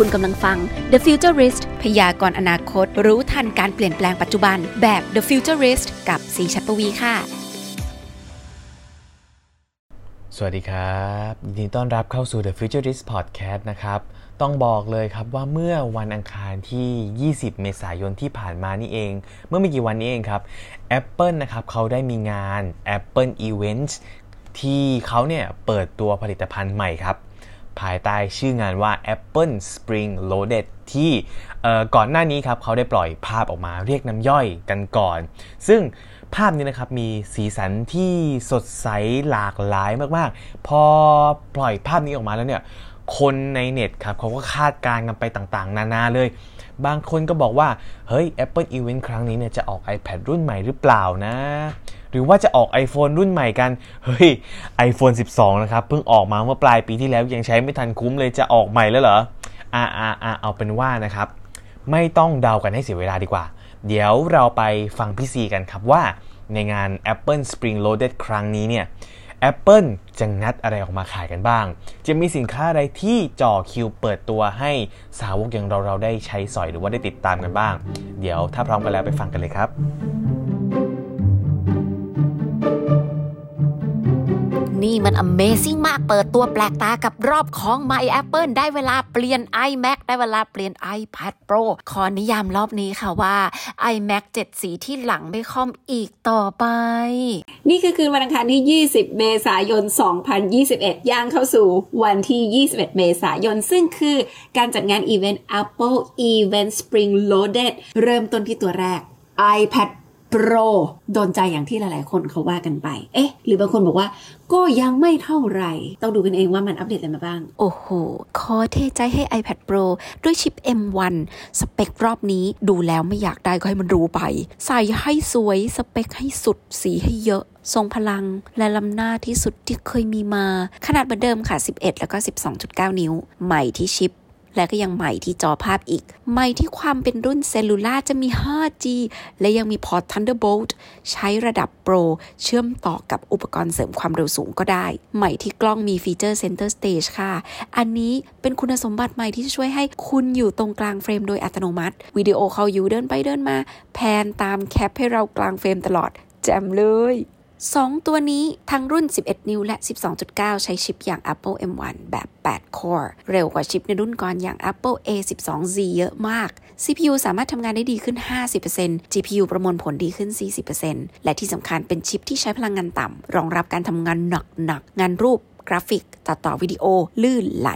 คุณกำลังฟัง The Futurist พยากรณ์อนาคต รู้ทันการเปลี่ยนแปลงปัจจุบัน แบบ The Futurist กับสีชัดปวีค่ะ สวัสดีครับยินดีต้อนรับเข้าสู่ The Futurist Podcast นะครับ ต้องบอกเลยครับว่าเมื่อวันอังคารที่ 20 เมษายนที่ผ่านมานี่เอง เมื่อไม่กี่วันนี้เองครับ Apple นะครับเขาได้มีงาน Apple Events ที่เขาเนี่ยเปิดตัวผลิตภัณฑ์ใหม่ครับ ภายใต้ชื่องานว่า Apple Spring Loaded ที่ก่อนหน้านี้ครับเขาได้ปล่อยภาพออกมาเรียกน้ำย่อยกันก่อน ซึ่งภาพนี้นะครับมีสีสันที่สดใสหลากหลายมากๆ พอปล่อยภาพนี้ออกมาแล้วเนี่ยคนในเน็ตครับเขาก็คาดการณ์กันไปต่างๆ นานาเลย บางคนก็บอกว่า เฮ้ย Apple Event ครั้งนี้เนี่ยจะออก iPad รุ่นใหม่หรือเปล่านะ รือว่าจะออก iPhone รุ่นใหม่กัน เฮ้ย iPhone 12 นะครับ เพิ่งออกมาเมื่อปลายปีที่แล้วยังใช้ไม่ทันคุ้มเลยจะออกใหม่แล้วเหรออ่าอ่าอ่าเอาเป็นว่านะครับ ไม่ต้องเดากันให้เสียเวลาดีกว่า เดี๋ยวเราไปฟังพี่ซีกันครับว่าในงาน Apple Spring Loaded ครั้งนี้เนี่ย Apple จะงัดอะไรออกมาขายกันบ้าง จะมีสินค้าอะไรที่จ่อคิวเปิดตัวให้สาวกอย่างเราเราได้ใช้สอยหรือว่าได้ติดตามกันบ้าง เดี๋ยวถ้าพร้อมกันแล้วไปฟังกันเลยครับ นี่มัน Amazing มากเปิดตัวแปลกตากับรอบของใหม่ Apple ได้เวลาเปลี่ยน iMac ได้เวลาเปลี่ยน iPad Pro ขอนิยามรอบนี้ค่ะว่า iMac 7 สีที่หลังไม่คอมอีกต่อไป นี่คือคืนวันอังคารที่ 20 เมษายน 2021 ย่างเข้าสู่วันที่ 21 เมษายน ซึ่งคือการจัดงานอีเวนต์ Apple Event Spring Loaded เริ่มต้นที่ตัวแรก iPad Pro โดนใจอย่างที่หลาย ๆ คนเขาว่ากันไป เอ๊ะ หรือบางคนบอกว่า ก็ยังไม่เท่าไหร่ ต้องดูกันเองว่ามันอัปเดตอะไรมาบ้าง โอ้โห ขอเทใจให้ iPad Pro ด้วยชิป M1 สเปครอบนี้ดูแล้วไม่อยากได้ก็ให้มันรู้ไป ใส่ให้สวยสเปคให้สุดสีให้เยอะทรงพลังและลำหน้าที่สุดที่เคยมีมา ขนาดเหมือนเดิมค่ะ 11 แล้วก็ 12.9 นิ้ว ใหม่ที่ชิป และก็ยังใหม่ที่จอภาพอีก ใหม่ที่ความเป็นรุ่น Cellular จะมี 5G และยังมีพอร์ต Thunderbolt ใช้ระดับ Pro เชื่อมต่อกับอุปกรณ์เสริมความเร็วสูงก็ได้ ใหม่ที่กล้องมีฟีเจอร์ Center Stage ค่ะ อันนี้เป็นคุณสมบัติใหม่ที่จะช่วยให้คุณอยู่ตรงกลางเฟรมโดยอัตโนมัติ วิดีโอเขาอยู่เดินไปเดินมา แพนตามแคปให้เรากลางเฟรมตลอด แจ่มเลย 2 ตัวนี้ทั้งรุ่น 11 นิ้วและ 12.9 ใช้ชิปอย่าง Apple M1 แบบ 8 Core เร็วกว่าชิปในรุ่นก่อนอย่าง Apple A12Z เยอะมาก CPU สามารถทำงานได้ดีขึ้น 50% GPU ประมวลผลดีขึ้น 40%และที่สำคัญเป็นชิปที่ใช้พลังงานต่ำรองรับการทำงานหนักๆงานรูป กราฟิก ตัดต่อวิดีโอ ลื่นไหล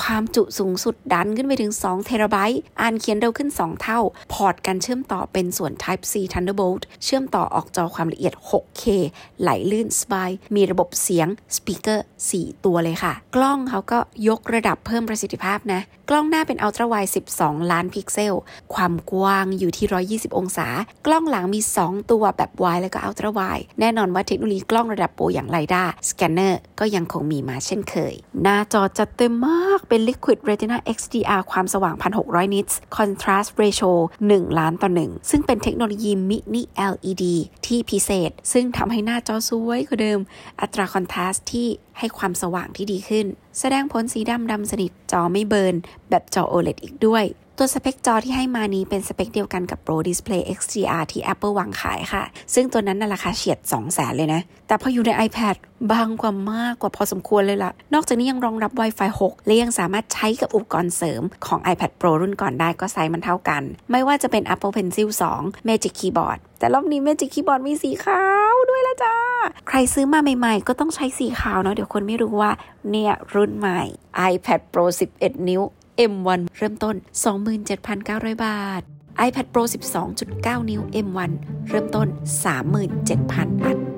ความจุสูงสุดดันขึ้นไปถึง 2 เทราไบต์ อ่านเขียนเร็วขึ้น 2 เท่า พอร์ตการเชื่อมต่อเป็นส่วน Type C Thunderbolt เชื่อมต่อออกจอความละเอียด 6K ไหลลื่นสบาย มีระบบเสียงสปีกเกอร์4ตัวเลยค่ะ กล้องเขาก็ยกระดับเพิ่มประสิทธิภาพนะ กล้องหน้าเป็น ultrawide 12 ล้านพิกเซล ความกว้างอยู่ที่ 120 องศา กล้องหลังมี 2 ตัวแบบ wide และก็ ultrawide แน่นอนว่าเทคโนโลยีกล้องระดับโปรอย่าง LiDAR Scanner ก็ยังคงมีมาเช่นเคย หน้าจอจัดเต็มมากเป็น Liquid Retina XDR ความสว่าง 1,600 nits Contrast Ratio 1 ล้านต่อ 1 ซึ่งเป็นเทคโนโลยี Mini LED ที่พิเศษ ซึ่งทำให้หน้าจอสวยกว่าเดิม อัตรา contrast ที่ให้ความสว่างที่ดีขึ้น แสดงผลสีดำดำสนิทจอไม่ burn แบบจอ OLED อีกด้วย ตัวสเปคจอที่ให้มานี้เป็นสเปคเดียวกันกับ Pro Display XDR ที่ Apple วางขายค่ะ ซึ่งตัวนั้นน่ะราคาเฉียด 2 0 0 0 0 0เลยนะ แต่พออยู่ใน iPad บางกว่ามากกว่าพอสมควรเลยล่ะ นอกจากนี้ยังรองรับ Wi-Fi 6 และยังสามารถใช้กับอุปกรณ์เสริมของ iPad Pro รุ่นก่อนได้ก็ไซส์มันเท่ากัน ไม่ว่าจะเป็น Apple Pencil 2 Magic Keyboard แต่รอบนี้ Magic Keyboard มีสีขาวด้วยละจ้า ใครซื้อมาใหม่ๆ ก็ต้องใช้สีขาวเนาะเดี๋ยวคนไม่รู้ว่าเนี่ยรุ่นใหม่ iPad Pro 11 นิ้ว M1 เริ่มต้น 27,900 บาท iPad Pro 12.9 นิ้ว M1 เริ่มต้น 37,000 บาท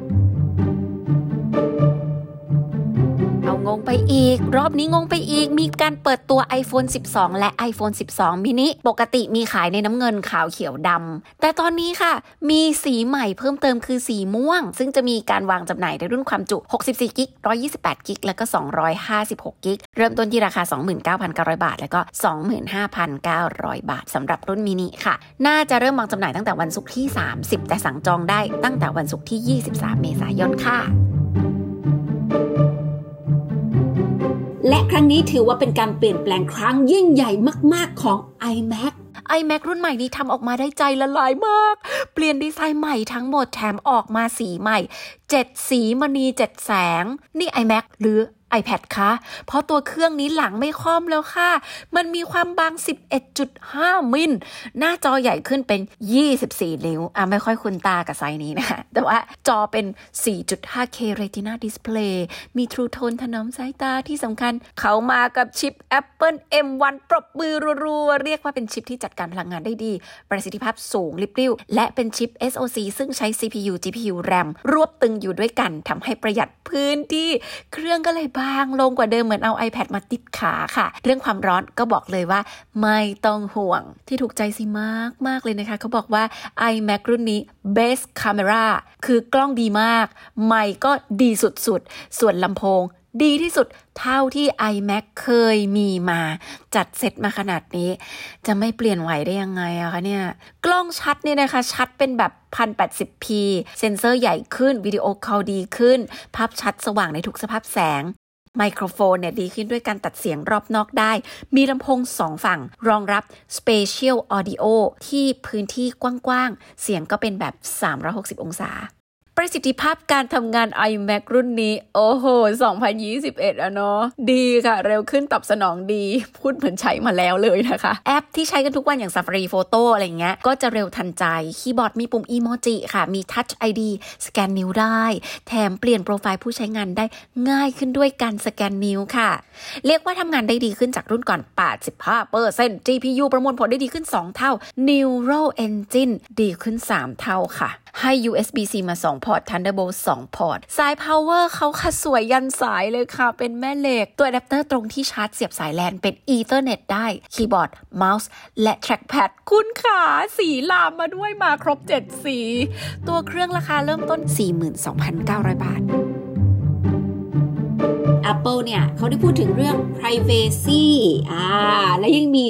งงไปอีก รอบนี้งงไปอีก มีการเปิดตัว iPhone 12 และ iPhone 12 mini ปกติมีขายในน้ำเงินขาวเขียวดำ แต่ตอนนี้ค่ะ มีสีใหม่เพิ่มเติมคือสีม่วง ซึ่งจะมีการวางจำหน่ายในรุ่นความจุ 64 กิก 128 กิก แล้วก็ 256 กิก เริ่มต้นที่ราคา 29,900 บาท แล้วก็ 25,900 บาทสำหรับรุ่นมินิค่ะ น่าจะเริ่มวางจำหน่ายตั้งแต่วันศุกร์ที่ 30 แต่สั่งจองได้ตั้งแต่วันศุกร์ที่ 23 เมษายนค่ะ และครั้งนี้ถือว่าเป็นการเปลี่ยนแปลงครั้งยิ่งใหญ่มาก ๆ ของ iMac iMac รุ่นใหม่นี้ทำออกมาได้ใจละลายมาก เปลี่ยนดีไซน์ใหม่ทั้งหมดแถมออกมาสีใหม่ 7 สีมณี 7 แสง นี่ iMac หรือ iPad คะ เพราะตัวเครื่องนี้หลังไม่ค่อมแล้วค่ะ มันมีความบาง 11.5 มิล หน้าจอใหญ่ขึ้นเป็น 24 นิ้ว อะไม่ค่อยคุ้นตากับไซส์นี้นะคะ แต่ว่าจอเป็น 4.5K Retina Display มี True Tone ถนอมสายตาที่สำคัญ เขามากับชิป Apple M1 ปรบมือรัวๆ เรียกว่าเป็นชิปที่จัดการพลังงานได้ดี ประสิทธิภาพสูงริบริ่วและเป็นชิป SoC ซึ่งใช้ CPU GPU RAM รวบตึงอยู่ด้วยกันทำให้ประหยัดพื้นที่ เครื่องก็เลยบางลงกว่าเดิมเหมือนเอา iPad มาติดขาค่ะ เรื่องความร้อนก็บอกเลยว่า ไม่ต้องห่วงที่ถูกใจสิมากมากเลยนะคะเขาบอกว่า iMac รุ่นนี้ best camera คือกล้องดีมาก ไมค์ก็ดีสุดๆ ส่วนลำโพงดีที่สุดเท่าที่ iMac เคยมีมา จัดเซตมาขนาดนี้ จะไม่เปลี่ยนไหวได้ยังไงอะคะเนี่ย กล้องชัดเนี่ยนะคะ ชัดเป็นแบบ 1080p เซนเซอร์ใหญ่ขึ้น วิดีโอคอลดีขึ้น ภาพชัดสว่างในทุกสภาพแสง ไมโครโฟนเนี่ยดีขึ้นด้วยการตัดเสียงรอบนอกได้ มีลำโพงสองฝั่ง รองรับ Spatial Audio ที่พื้นที่กว้างๆ เสียงก็เป็นแบบ 360 องศา ประสิทธิภาพการทำงาน iMac รุ่นนี้ โอ้โห 2021อะเนาะดีค่ะ เร็วขึ้นตอบสนองดี พูดเหมือนใช้มาแล้วเลยนะคะ แอปที่ใช้กันทุกวันอย่าง Safari Photo อะไรเงี้ย ก็จะเร็วทันใจ คีย์บอร์ดมีปุ่มอีโมจิค่ะ มี Touch ID สแกนนิ้วได้ แถมเปลี่ยนโปรไฟล์ผู้ใช้งานได้ง่ายขึ้นด้วยการสแกนนิ้วค่ะ เรียกว่าทำงานได้ดีขึ้นจากรุ่นก่อน 85% GPU ประมวลผลได้ดีขึ้น 2 เท่า Neural Engine ดีขึ้น 3 เท่าค่ะ ให้ USB-C มา2พอร์ต Thunderbolt 2 พอร์ต สาย power เขาค่ะสวยยันสายเลยค่ะ เป็นแม่เหล็ก ตัวอะแดปเตอร์ตรงที่ชาร์จเสียบสายแลนเป็น Ethernet ได้ คีย์บอร์ด เมาส์ และ trackpad คุณขาสีลามมาด้วยมาครบ 7 สี ตัวเครื่องราคาเริ่มต้น 42,900 บาท Apple เนี่ยเขาได้พูดถึงเรื่อง privacy อ่า และยังมี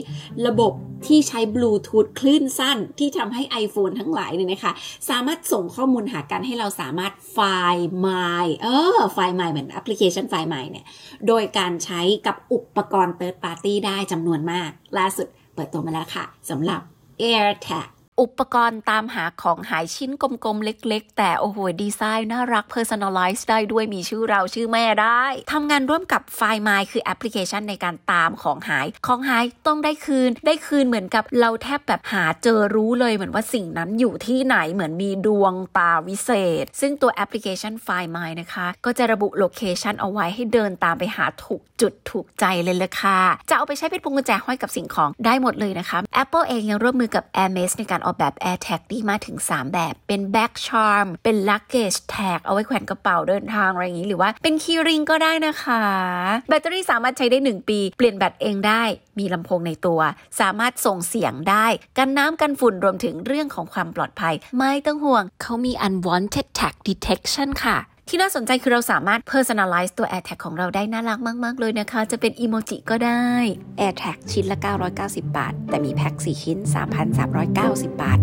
ระบบที่ใช้บลูทูธคลื่นสั้นที่ทำให้ iPhone ทั้งหลายเนี่ยนะคะ สามารถส่งข้อมูลหากันให้เราสามารถไฟล์ My เออไฟล์ My เหมือนแอปพลิเคชันไฟล์ My เนี่ย โดยการใช้กับอุปกรณ์ Third Party ได้จำนวนมาก ล่าสุดเปิดตัวมาแล้วค่ะสำหรับ AirTag อุปกรณ์ตามหาของหายชิ้นกลมๆ เล็กๆ แต่โอ้โห ดีไซน์น่ารัก personalize ได้ด้วยมีชื่อเราชื่อแม่ได้ทำงานร่วมกับ Find My คือแอปพลิเคชันในการตามของหาย ของหายต้องได้คืน ได้คืนเหมือนกับเราแทบแบบหาเจอรู้เลยเหมือนว่าสิ่งนั้นอยู่ที่ไหนเหมือนมีดวงตาวิเศษ ซึ่งตัวแอปพลิเคชัน Find My นะคะ ก็จะระบุ location เอาไว้ให้เดินตามไปหาถูกจุดถูกใจเลยละค่ะจะเอาไปใช้เป็นพวงกุญแจห้อยกับสิ่งของได้หมดเลยนะคะ Apple เองยังร่วมมือกับ Hermes ในการออกแบบ AirTag ดีมาถึง 3 แบบ เป็น Bag Charm เป็น Luggage Tag เอาไว้แขวนกระเป๋าเดินทางอะไรอย่างนี้หรือว่าเป็น Key Ring ก็ได้นะคะ แบตเตอรี่สามารถใช้ได้ 1 ปี เปลี่ยนแบตเองได้ มีลำโพงในตัว สามารถส่งเสียงได้ กันน้ำกันฝุ่นรวมถึงเรื่องของความปลอดภัย ไม่ต้องห่วงเขามี Unwanted Tag Detection ค่ะ ที่น่าสนใจคือเราสามารถ personalize ตัว AirTag ของเราได้น่ารักมาก ๆ เลยนะคะ จะเป็นอีโมจิก็ได้ AirTag ชิ้นละ 990 บาท แต่มีแพ็ค4ชิ้น 3,390 บาท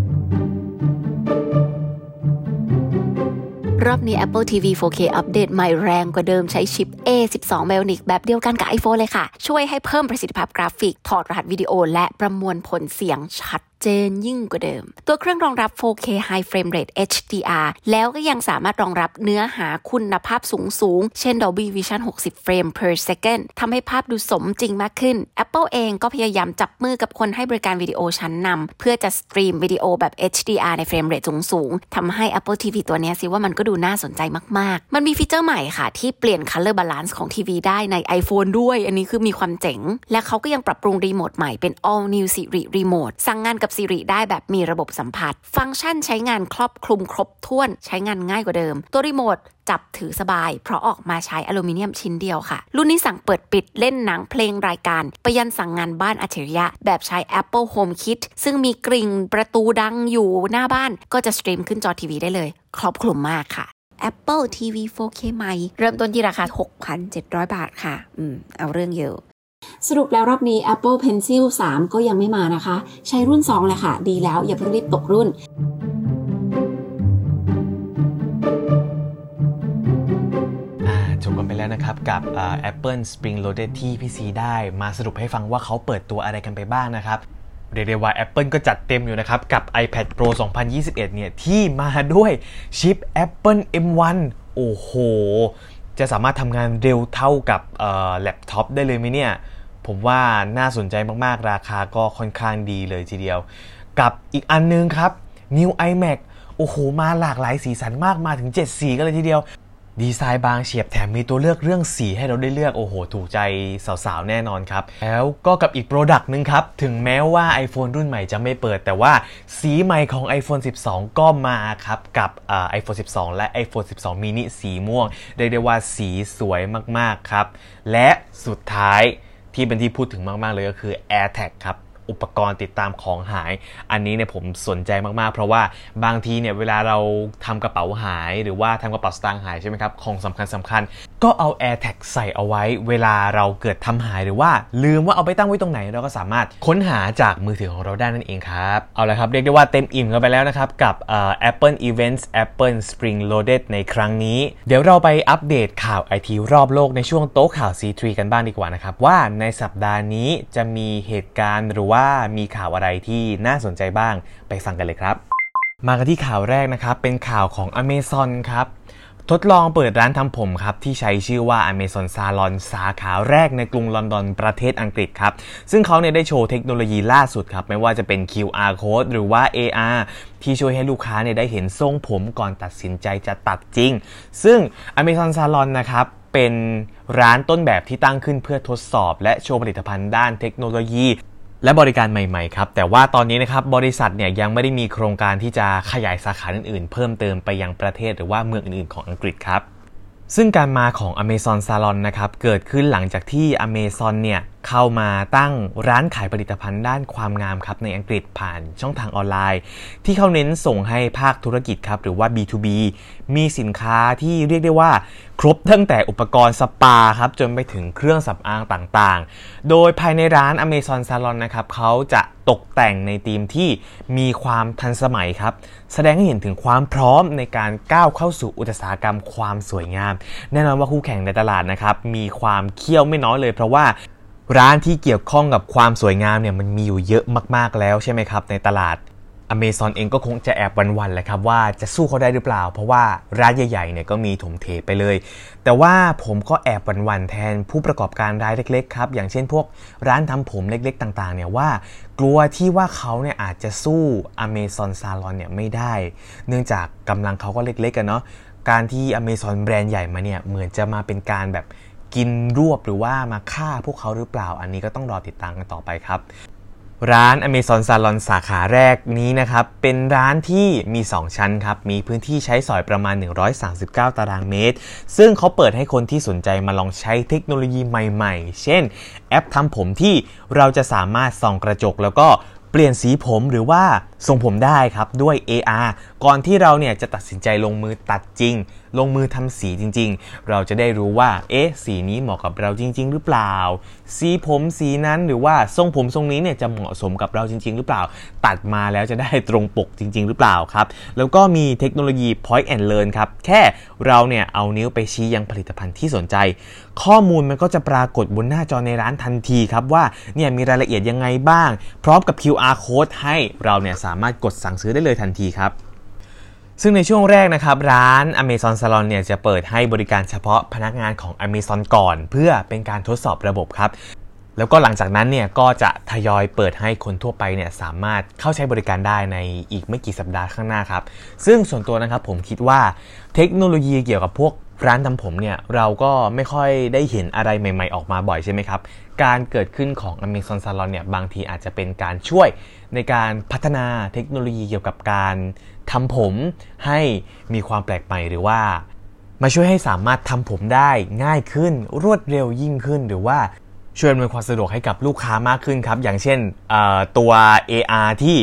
รอบนี้ Apple TV 4K อัปเดตใหม่แรงกว่าเดิมใช้ชิป A12 Bionic แบบเดียวกันกับ iPhone เลยค่ะ ช่วยให้เพิ่มประสิทธิภาพกราฟิก ถอดรหัสวิดีโอและประมวลผลเสียงชัด เจนยิ่งกว่าเดิม ตัวเครื่องรองรับ 4K High Frame Rate HDR แล้วก็ยังสามารถรองรับเนื้อหาคุณภาพสูงสูง เช่น Dolby Vision 60 frame per second ทำให้ภาพดูสมจริงมากขึ้น Apple เองก็พยายามจับมือกับคนให้บริการวิดีโอชั้นนำเพื่อจะ stream วิดีโอแบบ HDR ใน frame rate สูงๆทำให้ Apple TV ตัวนี้ยสิว่ามันก็ดูน่าสนใจมาก ๆ มันมี feature ใหม่ค่ะ ที่เปลี่ยน color balance ของทีวีได้ใน iPhone ด้วย อันนี้คือมีความเจ๋ง และเขาก็ยังปรับปรุงรีโมทใหม่เป็น all new Siri Remote สั่งงานกับ Siri ได้แบบมีระบบสัมผัส ฟังก์ชันใช้งานครอบคลุมครบถ้วนใช้งานง่ายกว่าเดิม ตัวรีโมทจับถือสบาย เพราะออกมาใช้อลูมิเนียมชิ้นเดียวค่ะ รุ่นนี้สั่งเปิดปิดเล่นหนังเพลงรายการ ไปยันสั่งงานบ้านอัจฉริยะ แบบใช้ Apple Home Kit ซึ่งมีกริ่งประตูดังอยู่หน้าบ้าน ก็จะ stream ขึ้นจอทีวีได้เลย ครอบคลุมมากค่ะ Apple TV 4K ใหม่ เริ่มต้นที่ราคา 6,700 บาทค่ะ อืม เอาเรื่องเยอะ สรุปแล้วรอบนี้ Apple Pencil 3 ก็ยังไม่มานะคะ ใช้รุ่น 2 แหละค่ะ ดีแล้วอย่าเพิ่งรีบตกรุ่นจบกันไปแล้วนะครับ กับ Apple Spring Loaded ที่พี่ซีได้มาสรุปให้ฟังว่าเขาเปิดตัวอะไรกันไปบ้างนะครับเรียกได้ว่า Apple ก็จัดเต็มอยู่นะครับ กับ iPad Pro 2021 เนี่ย ที่มาด้วยชิป Apple M1 โอ้โห จะสามารถทำงานเร็วเท่ากับแล็ปท็อปได้เลยไหมเนี่ย ผมว่าน่าสนใจมากๆ ราคาก็ค่อนข้างดีเลยทีเดียว กับอีกอันนึงครับ New iMac โอ้โห มาหลากหลายสีสันมากมาถึง 7 สีกันเลยทีเดียว ดีไซน์บางเฉียบแถมมีตัวเลือกเรื่องสีให้เราได้เลือกโอ้โห ถูกใจสาวๆ แน่นอนครับ แล้วก็กับอีก product นึงครับ ถึงแม้ว่า iPhone รุ่นใหม่จะไม่เปิด แต่ว่าสีใหม่ของ iPhone 12 ก็มาครับ กับไอโฟน12 และ iPhone 12 mini สีม่วงเรียกได้ว่าสีสวยมากๆครับ และสุดท้าย ที่เป็นที่พูดถึงมาก ๆ เลยก็คือ AirTag ครับ อุปกรณ์ติดตามของหาย อันนี้เนี่ยผมสนใจมากๆ เพราะว่าบางทีเนี่ยเวลาเราทำกระเป๋าหายหรือว่าทำกระเป๋าสตางค์หายใช่ไหมครับของสำคัญสำคัญ ก็เอา AirTag ใส่เอาไว้ เวลาเราเกิดทำหายหรือว่าลืมว่าเอาไปตั้งไว้ตรงไหนเราก็สามารถค้นหาจากมือถือของเราได้นั่นเองครับเอาละครับเรียกได้ว่าเต็มอิ่มกันไปแล้วนะครับกับ Apple Events Apple Spring Loaded ในครั้งนี้ เดี๋ยวเราไปอัปเดตข่าวไอทีรอบโลกในช่วงโต๊ะข่าว C3 กันบ้างดีกว่านะครับว่าในสัปดาห์นี้จะมีเหตุการณ์หรือว่ามีข่าวอะไรที่น่าสนใจบ้างไปฟังกันเลยครับ มากันที่ข่าวแรกนะครับ เป็นข่าวของ Amazon ครับทดลองเปิดร้านทำผมครับ ที่ใช้ชื่อว่า Amazon Salon สาขาแรกในกรุงลอนดอนประเทศอังกฤษครับ ซึ่งเขาเนี่ยได้โชว์เทคโนโลยีล่าสุดครับ ไม่ว่าจะเป็น QR code หรือว่า AR ที่ช่วยให้ลูกค้าเนี่ยได้เห็นทรงผมก่อนตัดสินใจจะตัดจริง ซึ่ง Amazon Salon นะครับเป็นร้านต้นแบบที่ตั้งขึ้นเพื่อทดสอบ และโชว์ผลิตภัณฑ์ด้านเทคโนโลยี และบริการใหม่ๆครับแต่ว่าตอนนี้นะครับบริษัทเนี่ยยังไม่ได้มีโครงการที่จะขยายสาขาอื่นๆ เพิ่มเติมไปยังประเทศหรือว่าเมืองอื่นๆ ของอังกฤษครับซึ่งการมาของ Amazon Salon นะครับเกิดขึ้นหลังจากที่ Amazon เนี่ย เข้ามาตั้งร้านขายผลิตภัณฑ์ด้านความงามครับในอังกฤษผ่านช่องทางออนไลน์ ที่เขาเน้นส่งให้ภาคธุรกิจครับหรือว่า B2B มีสินค้าที่เรียกได้ว่า ครบตั้งแต่อุปกรณ์สปาครับจนไปถึงเครื่องสำอางต่างๆ โดยภายในร้าน Amazon Salon นะครับเขาจะตกแต่งในธีมที่มีความทันสมัยครับ แสดงให้เห็นถึงความพร้อมในการก้าวเข้าสู่อุตสาหกรรมความสวยงาม แน่นอนว่าคู่แข่งในตลาดนะครับมีความเคี่ยวไม่น้อยเลยเพราะว่า ร้านที่เกี่ยวข้องกับความสวยงามเนี่ยมันมีอยู่เยอะมากๆแล้วใช่ไหมครับ ในตลาด Amazon เองก็คงจะแอบวันๆแหละครับว่าจะสู้เขาได้หรือเปล่า เพราะว่าร้านใหญ่ๆเนี่ยก็มีถมเทไปเลย แต่ว่าผมก็แอบวันๆแทนผู้ประกอบการรายเล็กๆครับอย่างเช่นพวกร้านทำผมเล็กๆ ต่างๆเนี่ยว่ากลัวที่ว่าเขาเนี่ยอาจจะสู้ Amazon Salon เนี่ยไม่ได้ เนื่องจากกำลังเขาก็เล็กๆกันเนาะการที่ Amazon แบรนด์ใหญ่มาเนี่ยเหมือนจะมาเป็นการแบบ กินรวบหรือว่ามาฆ่าพวกเขาหรือเปล่า อันนี้ก็ต้องรอติดตามกันต่อไปครับ ร้าน Amazon Salon สาขาแรกนี้นะครับ เป็นร้านที่มี 2 ชั้นครับ มีพื้นที่ใช้สอยประมาณ 139 ตารางเมตร ซึ่งเขาเปิดให้คนที่สนใจมาลองใช้เทคโนโลยีใหม่ๆ เช่น แอปทำผมที่เราจะสามารถส่องกระจกแล้วก็เปลี่ยนสีผมหรือว่าทรงผมได้ครับด้วย AR ก่อนที่เราเนี่ยจะตัดสินใจลงมือตัดจริง ลงมือทำสีจริง ๆ เราจะได้รู้ว่า เอ๊ะ สีนี้เหมาะกับเราจริง ๆ หรือเปล่า สีผมสีนั้นหรือว่าทรงผมทรงนี้เนี่ยจะเหมาะสมกับเราจริง ๆ หรือเปล่า ตัดมาแล้วจะได้ตรงปกจริง ๆ หรือเปล่าครับ แล้วก็มีเทคโนโลยี point and learn ครับ แค่เราเนี่ยเอานิ้วไปชี้ยังผลิตภัณฑ์ที่สนใจ ข้อมูลมันก็จะปรากฏบนหน้าจอในร้านทันทีครับว่าเนี่ยมีรายละเอียดยังไงบ้าง พร้อมกับ QR code ให้เราเนี่ยสามารถกดสั่งซื้อได้เลยทันทีครับ ซึ่งในช่วงแรกนะครับ ร้าน Amazon Salon เนี่ยจะเปิดให้บริการเฉพาะพนักงานของ Amazon ก่อน เพื่อเป็นการทดสอบระบบครับ แล้วก็หลังจากนั้นเนี่ยก็จะทยอยเปิดให้คนทั่วไปเนี่ยสามารถเข้าใช้บริการได้ในอีกไม่กี่สัปดาห์ข้างหน้าครับ ซึ่งส่วนตัวนะครับผมคิดว่าเทคโนโลยีเกี่ยวกับพวกร้านทำผมเนี่ยเราก็ไม่ค่อยได้เห็นอะไรใหม่ ๆ ออกมาบ่อยใช่ไหมครับ การเกิดขึ้นของ Amazon Salon เนี่ยบางทีอาจจะเป็นการช่วยในการพัฒนาเทคโนโลยีเกี่ยวกับการ ทำผมให้มีความแปลกใหม่หรือว่า มาช่วยให้สามารถทำผมได้ง่ายขึ้น รวดเร็วยิ่งขึ้น หรือว่าช่วยอำนวยความสะดวกให้กับลูกค้ามากขึ้นครับ อย่างเช่นตัว AR ที่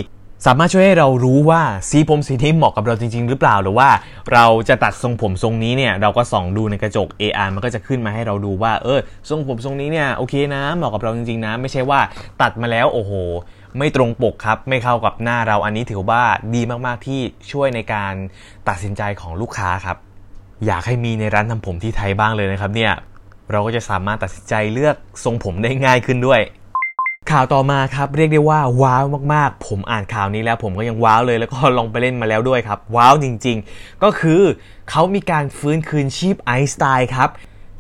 สามารถช่วยให้เรารู้ว่าสีผมสีนี้เหมาะกับเราจริง ๆ หรือเปล่าหรือว่า เราจะตัดทรงผมทรงนี้เนี่ยเราก็ส่องดูในกระจก AR มันก็จะขึ้นมาให้เราดูว่าเออทรงผมทรงนี้เนี่ยโอเคนะเหมาะกับเราจริงๆนะ ไม่ใช่ว่าตัดมาแล้วโอ้โห ไม่ตรงปกครับ ไม่เข้ากับหน้าเราอันนี้ถือว่าดีมากๆที่ช่วยในการตัดสินใจของลูกค้าครับ อยากให้มีในร้านทำผมที่ไทยบ้างเลยนะครับเนี่ยเราก็จะสามารถตัดสินใจเลือกทรงผมได้ง่ายขึ้นด้วย ข่าวต่อมาครับ เรียกได้ว่าว้าวมากๆ ผมอ่านข่าวนี้แล้วผมก็ยังว้าวเลยแล้วก็ลองไปเล่นมาแล้วด้วยครับ ว้าวจริงๆ ก็คือเขามีการฟื้นคืนชีพไอสไตน์ครับ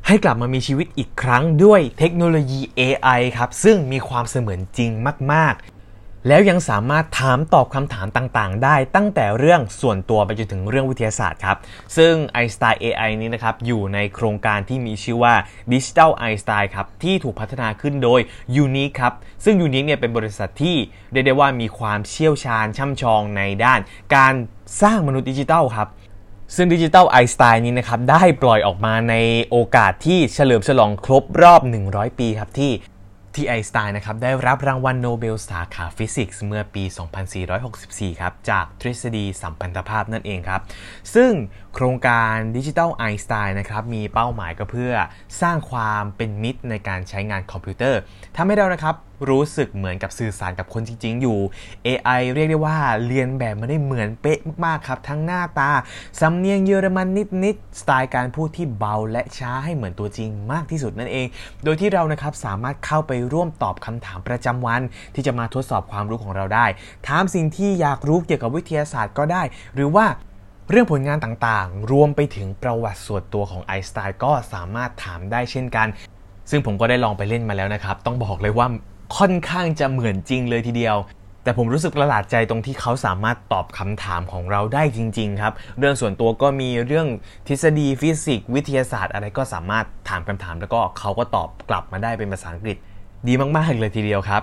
ให้กลับมามีชีวิตอีกครั้งด้วยเทคโนโลยี AI ครับ ซึ่งมีความเสมือนจริงมาก แล้วยังสามารถถามตอบคำถามต่างๆ ได้ตั้งแต่เรื่องส่วนตัวไปจนถึงเรื่องวิทยาศาสตร์ครับ ซึ่ง Einstein AI นี้นะครับ อยู่ในโครงการที่มีชื่อว่า Digital Einstein ครับ ที่ถูกพัฒนาขึ้นโดย Unique ครับ ซึ่ง Unique เนี่ยเป็นบริษัทที่เรียกได้ว่ามีความเชี่ยวชาญช่ำชองในด้าน การสร้างมนุษย์ดิจิทัลครับซึ่ง Digital Einstein นี้นะครับ ได้ปล่อยออกมาในโอกาสที่เฉลิมฉลองครบรอบ 100 ปีครับ ที่ ที่ไอน์สไตน์นะครับได้รับรางวัลโนเบลสาขาฟิสิกส์เมื่อปี 2464 ครับ จากทฤษฎีสัมพันธภาพนั่นเองครับ ซึ่งโครงการ Digital Einstein นะครับมีเป้าหมายก็เพื่อสร้างความเป็นมิตรในการใช้งานคอมพิวเตอร์ทำให้เรานะครับ รู้สึกเหมือนกับสื่อสารกับคนจริง ๆ อยู่ AI เรียกได้ว่าเรียนแบบมาได้เหมือนเป๊ะมากๆครับ ทั้งหน้าตา สำเนียงเยอรมันนิดๆ สไตล์การพูดที่เบาและช้าให้เหมือนตัวจริงมากที่สุดนั่นเอง โดยที่เรานะครับสามารถเข้าไปร่วมตอบคำถามประจำวัน ที่จะมาทดสอบความรู้ของเราได้ ถามสิ่งที่อยากรู้เกี่ยวกับวิทยาศาสตร์ก็ได้ หรือว่าเรื่องผลงานต่างๆ รวมไปถึงประวัติส่วนตัวของไอน์สไตน์ก็สามารถถามได้เช่นกัน ซึ่งผมก็ได้ลองไปเล่นมาแล้วนะครับ ต้องบอกเลยว่า ค่อนข้างจะเหมือนจริงเลยทีเดียว แต่ผมรู้สึกประหลาดใจตรงที่เขาสามารถตอบคำถามของเราได้จริง ๆ ครับ เรื่องส่วนตัวก็มีเรื่องทฤษฎีฟิสิกส์วิทยาศาสตร์ อะไรก็สามารถถามคำถาม แล้วก็เขาก็ตอบกลับมาได้เป็นภาษาอังกฤษ ดีมาก ๆ เลยทีเดียวครับ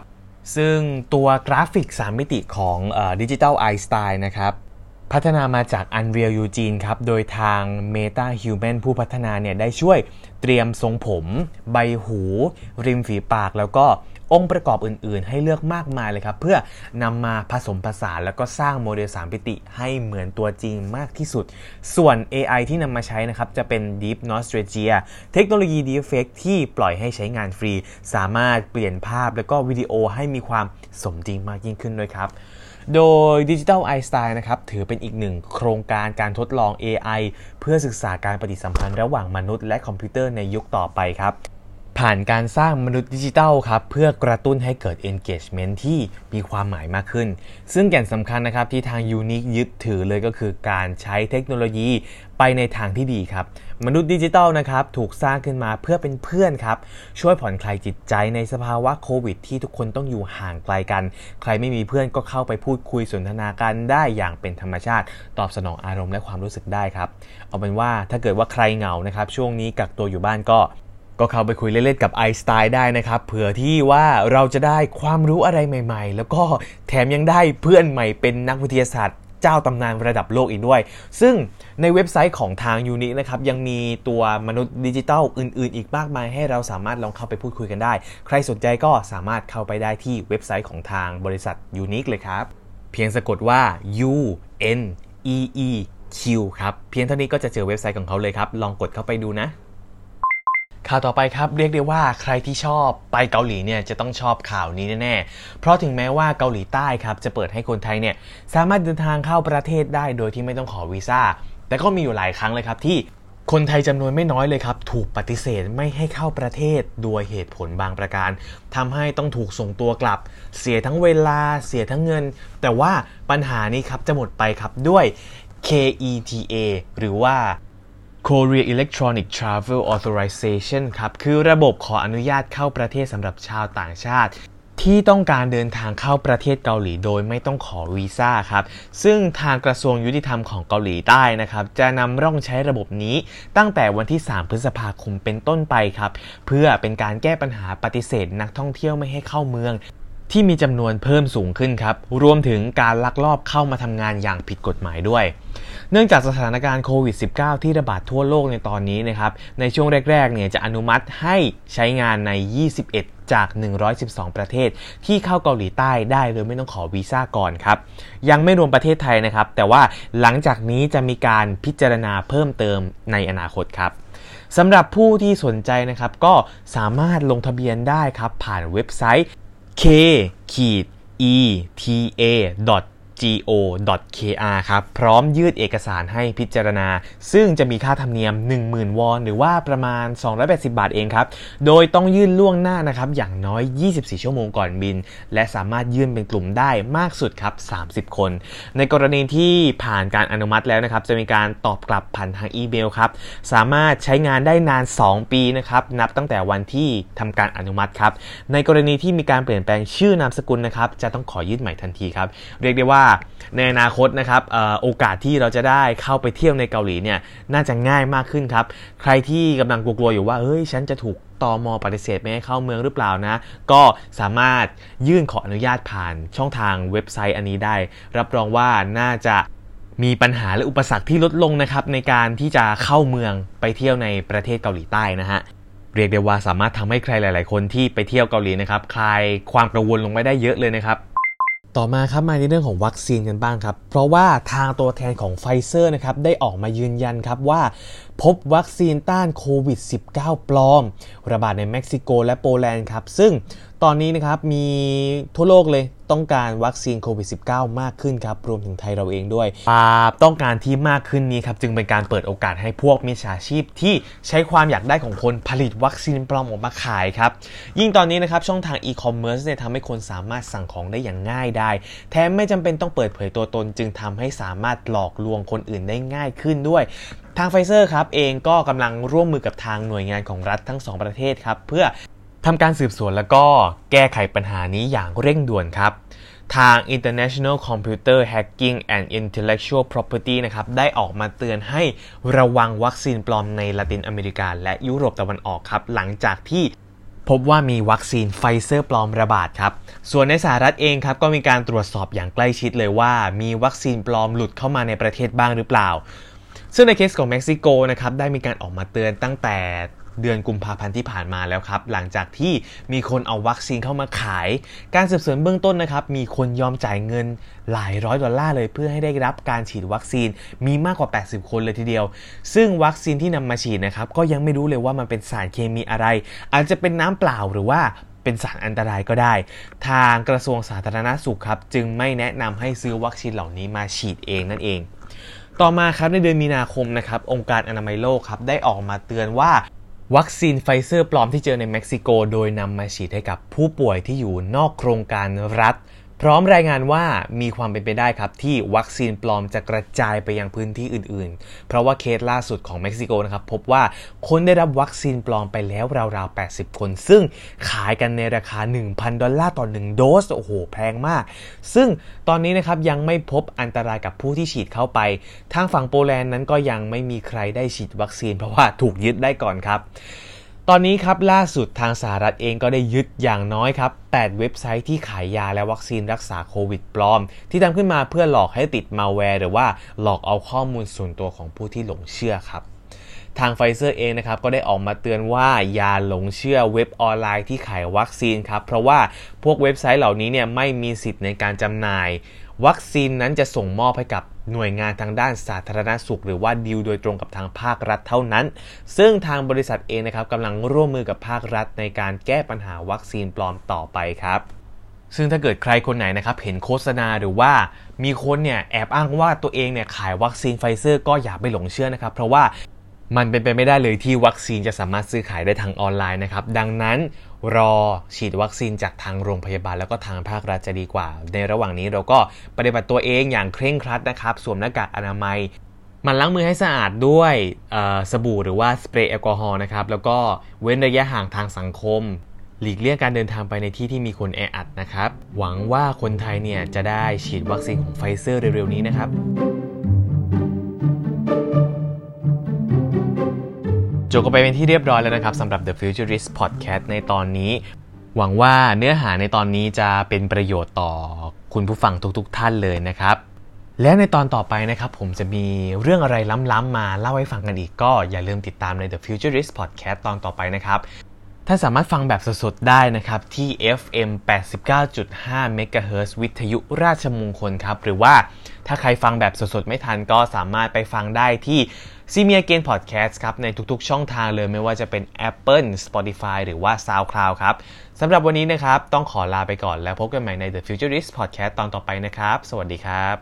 ซึ่งตัวกราฟิก 3 มิติของ Digital Einstein นะครับพัฒนามาจาก Unreal Engine ครับ โดยทาง Meta Human ผู้พัฒนาเนี่ยได้ช่วยเตรียมทรงผม ใบหู ริมฝีปาก แล้วก็ องค์ประกอบอื่นๆ ให้เลือกมากมายเลยครับ เพื่อนำมาผสมผสานแล้วก็สร้างโมเดล 3 มิติให้เหมือนตัวจริงมากที่สุด ส่วน AI ที่นำมาใช้นะครับ จะเป็น Deep Nostalgia เทคโนโลยี Deepfake ที่ปล่อยให้ใช้งานฟรี สามารถเปลี่ยนภาพแล้วก็วิดีโอให้มีความสมจริงมากยิ่งขึ้นด้วยครับโดย Digital e y e s t y n นะครับถือเป็นอีกหนึ่งโครงการการทดลอง AI เพื่อศึกษาการปฏิสัมพันธ์ระหว่างมนุษย์และคอมพิวเตอร์ในยุคต่อไปครับ ผ่านการสร้างมนุษย์ดิจิทัลครับเพื่อกระตุ้นให้เกิด engagement ที่มีความหมายมากขึ้น ซึ่งแก่นสำคัญนะครับที่ทาง Unique ยึดถือเลยก็คือการใช้เทคโนโลยีไปในทางที่ดีครับ มนุษย์ดิจิทัลนะครับถูกสร้างขึ้นมาเพื่อเป็นเพื่อนครับ ช่วยผ่อนคลายจิตใจในสภาวะโควิด ที่ทุกคนต้องอยู่ห่างไกลกัน ใครไม่มีเพื่อนก็เข้าไปพูดคุยสนทนากันได้อย่างเป็นธรรมชาติ ตอบสนองอารมณ์และความรู้สึกได้ครับ เอาเป็นว่าถ้าเกิดว่าใครเหงานะครับช่วงนี้กักตัวอยู่บ้านก็ ก็เข้าไปคุยเล่นๆกับไอสไตล์ได้นะครับ เผื่อที่ว่าเราจะได้ความรู้อะไรใหม่ๆ แล้วก็แถมยังได้เพื่อนใหม่เป็นนักวิทยาศาสตร์เจ้าตำนานระดับโลกอีกด้วย ซึ่งในเว็บไซต์ของทางยูนินะครับ ยังมีตัวมนุษย์ดิจิทัลอื่น ๆ อีกมากมาย ให้เราสามารถลองเข้าไปพูดคุยกันได้ ใครสนใจก็สามารถเข้าไปได้ที่เว็บไซต์ของทางบริษัทยูนิคเลยครับ เพียงสะกดว่า U N E E Q ครับ เพียงเท่านี้ก็จะเจอเว็บไซต์ของเขาเลยครับ ลองกดเข้าไปดูนะ ข่าวต่อไปครับเรียกได้ว่าใครที่ชอบไปเกาหลีเนี่ยจะต้องชอบข่าวนี้แน่ๆ เพราะถึงแม้ว่าเกาหลีใต้ครับจะเปิดให้คนไทยเนี่ยสามารถเดินทางเข้าประเทศได้โดยที่ไม่ต้องขอวีซ่า แต่ก็มีอยู่หลายครั้งเลยครับที่คนไทยจำนวนไม่น้อยเลยครับ ถูกปฏิเสธไม่ให้เข้าประเทศโดยเหตุผลบางประการทำให้ต้องถูกส่งตัวกลับ เสียทั้งเวลาเสียทั้งเงิน แต่ว่าปัญหานี้ครับจะหมดไปครับด้วย KETA หรือว่า Korea Electronic Travel Authorization ครับ คือระบบขออนุญาตเข้าประเทศสำหรับชาวต่างชาติ ที่ต้องการเดินทางเข้าประเทศเกาหลีโดยไม่ต้องขอวีซ่าครับ ซึ่งทางกระทรวงยุติธรรมของเกาหลีใต้นะครับ จะนำร่องใช้ระบบนี้ตั้งแต่วันที่ 3 พฤษภาคมเป็นต้นไปครับ เพื่อเป็นการแก้ปัญหาปฏิเสธนักท่องเที่ยวไม่ให้เข้าเมือง ที่มีจำนวนเพิ่มสูงขึ้นครับ รวมถึงการลักลอบเข้ามาทำงานอย่างผิดกฎหมายด้วย เนื่องจากสถานการณ์โควิด -19 ที่ระบาดทั่วโลกในตอนนี้นะครับ ในช่วงแรกๆ เนี่ยจะอนุมัติให้ใช้งานใน 21 จาก 112 ประเทศ ที่เข้าเกาหลีใต้ได้โดยไม่ต้องขอวีซ่าก่อนครับ ยังไม่รวมประเทศไทยนะครับ แต่ว่าหลังจากนี้จะมีการพิจารณาเพิ่มเติมในอนาคตครับสำหรับผู้ที่สนใจนะครับก็สามารถลงทะเบียนได้ครับผ่านเว็บไซต์ k e t a go.kr ครับ พร้อมยืดเอกสารให้พิจารณา ซึ่งจะมีค่าธรรมเนียม 10,000 วอน หรือว่าประมาณ 280 บาทเองครับ โดยต้องยื่นล่วงหน้านะครับ อย่างน้อย 24 ชั่วโมงก่อนบิน และสามารถยื่นเป็นกลุ่มได้มากสุดครับ 30 คน ในกรณีที่ผ่านการอนุมัติแล้วนะครับ จะมีการตอบกลับผ่านทางอีเมลครับ สามารถใช้งานได้นาน 2 ปีนะครับ นับตั้งแต่วันที่ทำการอนุมัติครับ ในกรณีที่มีการเปลี่ยนแปลงชื่อนามสกุลนะครับ จะต้องขอยื่นใหม่ทันทีครับ เรียกได้ว่าในอนาคตนะครับโอกาสที่เราจะได้เข้าไปเที่ยวในเกาหลีเนี่ยน่าจะง่ายมากขึ้นครับ ใครที่กำลังกลัวๆอยู่ว่าเฮ้ยฉันจะถูกตอมอปฏิเสธไม่ให้เข้าเมืองหรือเปล่านะ ก็สามารถยื่นขออนุญาตผ่านช่องทางเว็บไซต์อันนี้ได้ รับรองว่าน่าจะมีปัญหาและอุปสรรคที่ลดลงนะครับในการที่จะเข้าเมืองไปเที่ยวในประเทศเกาหลีใต้นะฮะเรียกได้ว่าสามารถทำให้ใครหลาย ๆ คนที่ไปเที่ยวเกาหลีนะครับคลายความกังวลลงไปได้เยอะเลยนะครับ ต่อมาครับมาในเรื่องของวัคซีนกันบ้างครับ เพราะว่าทางตัวแทนของไฟเซอร์นะครับได้ออกมายืนยันครับว่า พบวัคซีนต้านโควิด -19 ปลอม ระบาดในเม็กซิโกและโปแลนด์ครับ ซึ่งตอนนี้นะครับมีทั่วโลกเลย ต้องการวัคซีนโควิด -19 มากขึ้นครับ รวมถึงไทยเราเองด้วยความต้องการที่มากขึ้นนี้ครับ จึงเป็นการเปิดโอกาสให้พวกมิจฉาชีพที่ใช้ความอยากได้ของคนผลิตวัคซีนปลอมออกมาขายครับ ยิ่งตอนนี้นะครับช่องทางอีคอมเมิร์ซเนี่ยทำให้คนสามารถสั่งของได้อย่างง่ายได้ แถมไม่จำเป็นต้องเปิดเผยตัวตน จึงทำให้สามารถหลอกลวงคนอื่นได้ง่ายขึ้นด้วยทางไฟเซอร์ครับเองก็กำลังร่วมมือกับทางหน่วยงานของรัฐทั้งสองประเทศครับเพื่อ ทำการสืบสวนแล้วก็แก้ไขปัญหานี้อย่างเร่งด่วนครับ ทาง International Computer Hacking and Intellectual Property นะครับ ได้ออกมาเตือนให้ระวังวัคซีนปลอมในละตินอเมริกา และยุโรปตะวันออกครับ หลังจากที่พบว่ามีวัคซีนไฟเซอร์ปลอมระบาดครับ ส่วนในสหรัฐเองครับก็มีการตรวจสอบอย่างใกล้ชิดเลยว่า มีวัคซีนปลอมหลุดเข้ามาในประเทศบ้างหรือเปล่า ซึ่งในเคสของเม็กซิโกนะครับได้มีการออกมาเตือนตั้งแต่ เดือนกุมภาพันธ์ที่ผ่านมาแล้วครับ หลังจากที่มีคนเอาวัคซีนเข้ามาขาย การสืบสวนเบื้องต้นนะครับ มีคนยอมจ่ายเงินหลายร้อยดอลลาร์เลยเพื่อให้ได้รับการฉีดวัคซีนมีมากกว่า 80 คนเลยทีเดียว ซึ่งวัคซีนที่นำมาฉีดนะครับก็ยังไม่รู้เลยว่ามันเป็นสารเคมีอะไร อาจจะเป็นน้ำเปล่าหรือว่าเป็นสารอันตรายก็ได้ ทางกระทรวงสาธารณสุขครับจึงไม่แนะนำให้ซื้อวัคซีนเหล่านี้มาฉีดเองนั่นเอง ต่อมาครับในเดือนมีนาคมนะครับองค์การอนามัยโลกครับได้ออกมาเตือนว่า วัคซีนไฟเซอร์ปลอมที่เจอในเม็กซิโก โดยนำมาฉีดให้กับผู้ป่วยที่อยู่นอกโครงการรัฐ พร้อมรายงานว่ามีความเป็นไปได้ครับ ที่วัคซีนปลอมจะกระจายไปยังพื้นที่อื่นๆ เพราะว่าเคสล่าสุดของเม็กซิโกนะครับ พบว่าคนได้รับวัคซีนปลอมไปแล้วราวๆ 80 คน ซึ่งขายกันในราคา 1,000 ดอลลาร์ต่อ 1 โดส โอ้โห แพงมาก ซึ่งตอนนี้นะครับยังไม่พบอันตรายกับผู้ที่ฉีดเข้าไป ทางฝั่งโปแลนด์นั้นก็ยังไม่มีใครได้ฉีดวัคซีน เพราะว่าถูกยึดได้ก่อนครับ ตอนนี้ครับล่าสุดทางสหรัฐเองก็ได้ยึดอย่างน้อยครับ 8 เว็บไซต์ที่ขายยาและวัคซีนรักษาโควิดปลอม ที่ทำขึ้นมาเพื่อหลอกให้ติดมาแวร์หรือว่าหลอกเอาข้อมูลส่วนตัวของผู้ที่หลงเชื่อครับทางไฟเซอร์เองนะครับก็ได้ออกมาเตือนว่าอย่าหลงเชื่อเว็บออนไลน์ที่ขายวัคซีนครับ เพราะว่าพวกเว็บไซต์เหล่านี้เนี่ยไม่มีสิทธิ์ในการจำหน่าย วัคซีนนั้นจะส่งมอบให้กับ หน่วยงานทางด้านสาธารณสุข หรือว่าดีลโดยตรงกับทางภาครัฐเท่านั้น ซึ่งทางบริษัทเองนะครับกำลังร่วมมือกับภาครัฐในการแก้ปัญหาวัคซีนปลอมต่อไปครับซึ่งถ้าเกิดใครคนไหนนะครับเห็นโฆษณาหรือว่ามีคนเนี่ยแอบอ้างว่าตัวเองเนี่ยขายวัคซีนไฟเซอร์ก็อย่าไปหลงเชื่อนะครับ เพราะว่า มันเป็นไปไม่ได้เลยที่วัคซีนจะสามารถซื้อขายได้ทางออนไลน์นะครับ ดังนั้นรอฉีดวัคซีนจากทางโรงพยาบาลแล้วก็ทางภาครัฐจะดีกว่า ในระหว่างนี้เราก็ปฏิบัติตัวเองอย่างเคร่งครัดนะครับ สวมหน้ากากอนามัย หมั่นล้างมือให้สะอาดด้วยสบู่หรือว่าสเปรย์แอลกอฮอล์นะครับ แล้วก็เว้นระยะห่างทางสังคม หลีกเลี่ยงการเดินทางไปในที่ที่มีคนแออัดนะครับ หวังว่าคนไทยเนี่ยจะได้ฉีดวัคซีนของไฟเซอร์เร็วๆนี้นะครับ จบกันไปเป็นที่เรียบร้อยแล้วนะครับสำหรับ The Futurist Podcast ในตอนนี้ หวังว่าเนื้อหาในตอนนี้จะเป็นประโยชน์ต่อคุณผู้ฟังทุกๆท่านเลยนะครับ และในตอนต่อไปนะครับ ผมจะมีเรื่องอะไรล้ำๆมาเล่าให้ฟังกันอีกก็อย่าลืมติดตามใน The Futurist Podcast ตอนต่อไปนะครับท่านสามารถฟังแบบสดๆ ได้นะครับ ที่ FM 89.5 MHz วิทยุราชมงคลครับ หรือว่าถ้าใครฟังแบบสดๆ ไม่ทันก็สามารถไปฟังได้ที่ ซีเมียเกนพอดแคสต์ครับ ในทุกๆช่องทางเลยไม่ว่าจะเป็น Apple Spotify หรือว่า SoundCloud ครับสำหรับวันนี้นะครับ ต้องขอลาไปก่อนแล้วพบกันใหม่ใน The Futurist Podcast ตอนต่อไปนะครับ สวัสดีครับ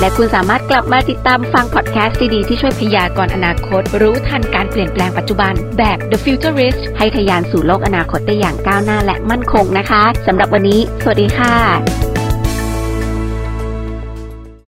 และคุณสามารถกลับมาติดตามฟังพอดแคสต์ดีๆที่ช่วยพยากรณ์อนาคต รู้ทันการเปลี่ยนแปลงปัจจุบันแบบ The Futurist ให้ทะยานสู่โลกอนาคตได้อย่างก้าวหน้าและมั่นคงนะคะสำหรับวันนี้ สวัสดีค่ะ